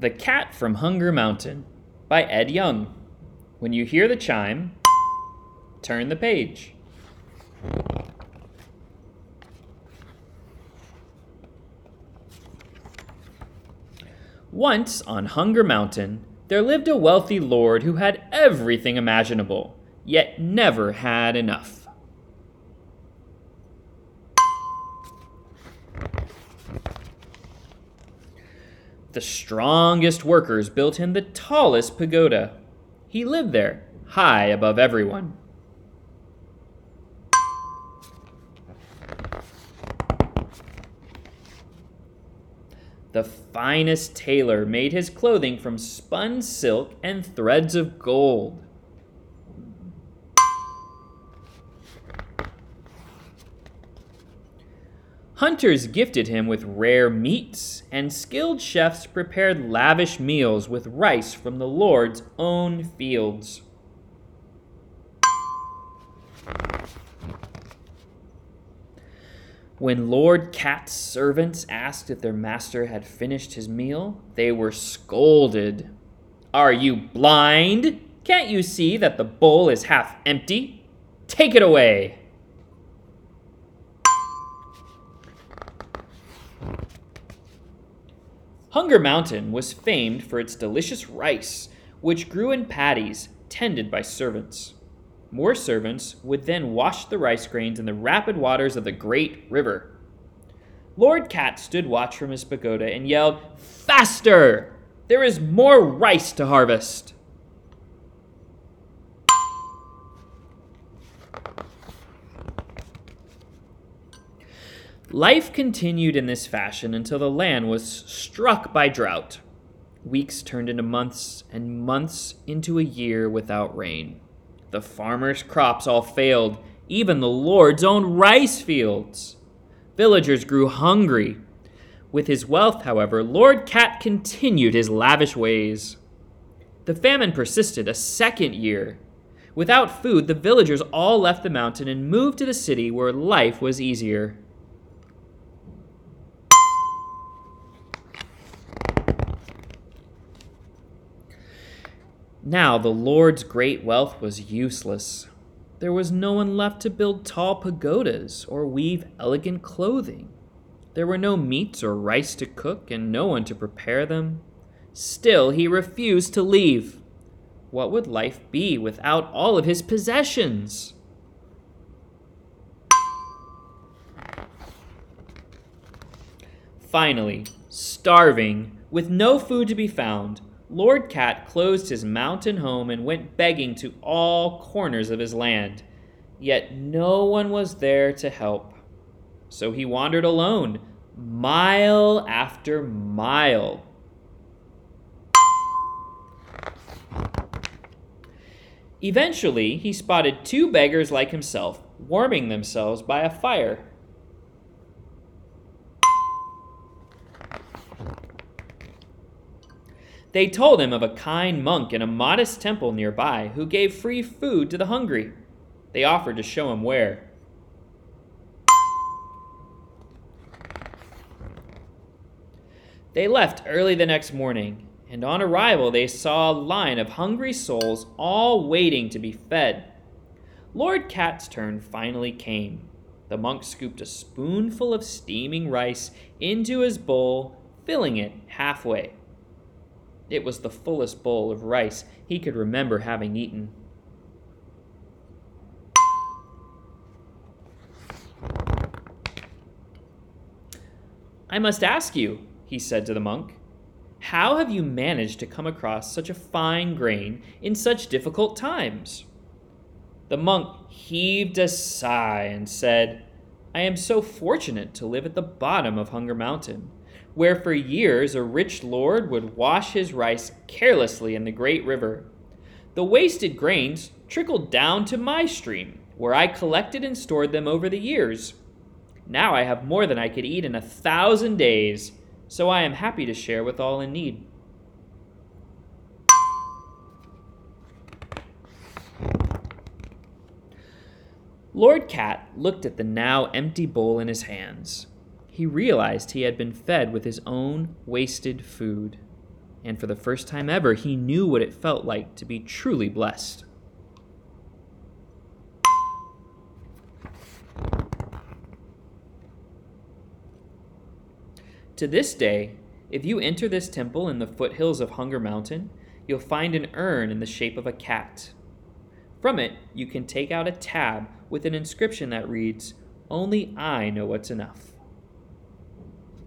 The Cat from Hunger Mountain by Ed Young. When you hear the chime, turn the page. Once on Hunger Mountain, there lived a wealthy lord who had everything imaginable, yet never had enough. The strongest workers built him the tallest pagoda. He lived there, high above everyone. The finest tailor made his clothing from spun silk and threads of gold. Hunters gifted him with rare meats, and skilled chefs prepared lavish meals with rice from the Lord's own fields. When Lord Cat's servants asked if their master had finished his meal, they were scolded. Are you blind? Can't you see that the bowl is half empty? Take it away. Hunger Mountain was famed for its delicious rice, which grew in paddies tended by servants. More servants would then wash the rice grains in the rapid waters of the great river. Lord Cat stood watch from his pagoda and yelled, Faster! There is more rice to harvest! Life continued in this fashion until the land was struck by drought. Weeks turned into months, and months into a year without rain. The farmers' crops all failed, even the Lord's own rice fields. Villagers grew hungry. With his wealth, however, Lord Cat continued his lavish ways. The famine persisted a second year. Without food, the villagers all left the mountain and moved to the city where life was easier. Now the Lord's great wealth was useless. There was no one left to build tall pagodas or weave elegant clothing. There were no meats or rice to cook and no one to prepare them. Still, he refused to leave. What would life be without all of his possessions? Finally, starving, with no food to be found, Lord Cat closed his mountain home and went begging to all corners of his land. Yet no one was there to help. So he wandered alone, mile after mile. Eventually, he spotted two beggars like himself warming themselves by a fire. They told him of a kind monk in a modest temple nearby who gave free food to the hungry. They offered to show him where. They left early the next morning, and on arrival they saw a line of hungry souls all waiting to be fed. Lord Cat's turn finally came. The monk scooped a spoonful of steaming rice into his bowl, filling it halfway. It was the fullest bowl of rice he could remember having eaten. I must ask you, he said to the monk, how have you managed to come across such a fine grain in such difficult times? The monk heaved a sigh and said, I am so fortunate to live at the bottom of Hunger Mountain where for years a rich lord would wash his rice carelessly in the great river. The wasted grains trickled down to my stream, where I collected and stored them over the years. Now I have more than I could eat in a thousand days, so I am happy to share with all in need. Lord Cat looked at the now empty bowl in his hands he realized he had been fed with his own wasted food. and for the first time ever, he knew what it felt like to be truly blessed. To this day, if you enter this temple in the foothills of Hunger Mountain, you'll find an urn in the shape of a cat. From it, you can take out a tab with an inscription that reads, Only I know what's enough.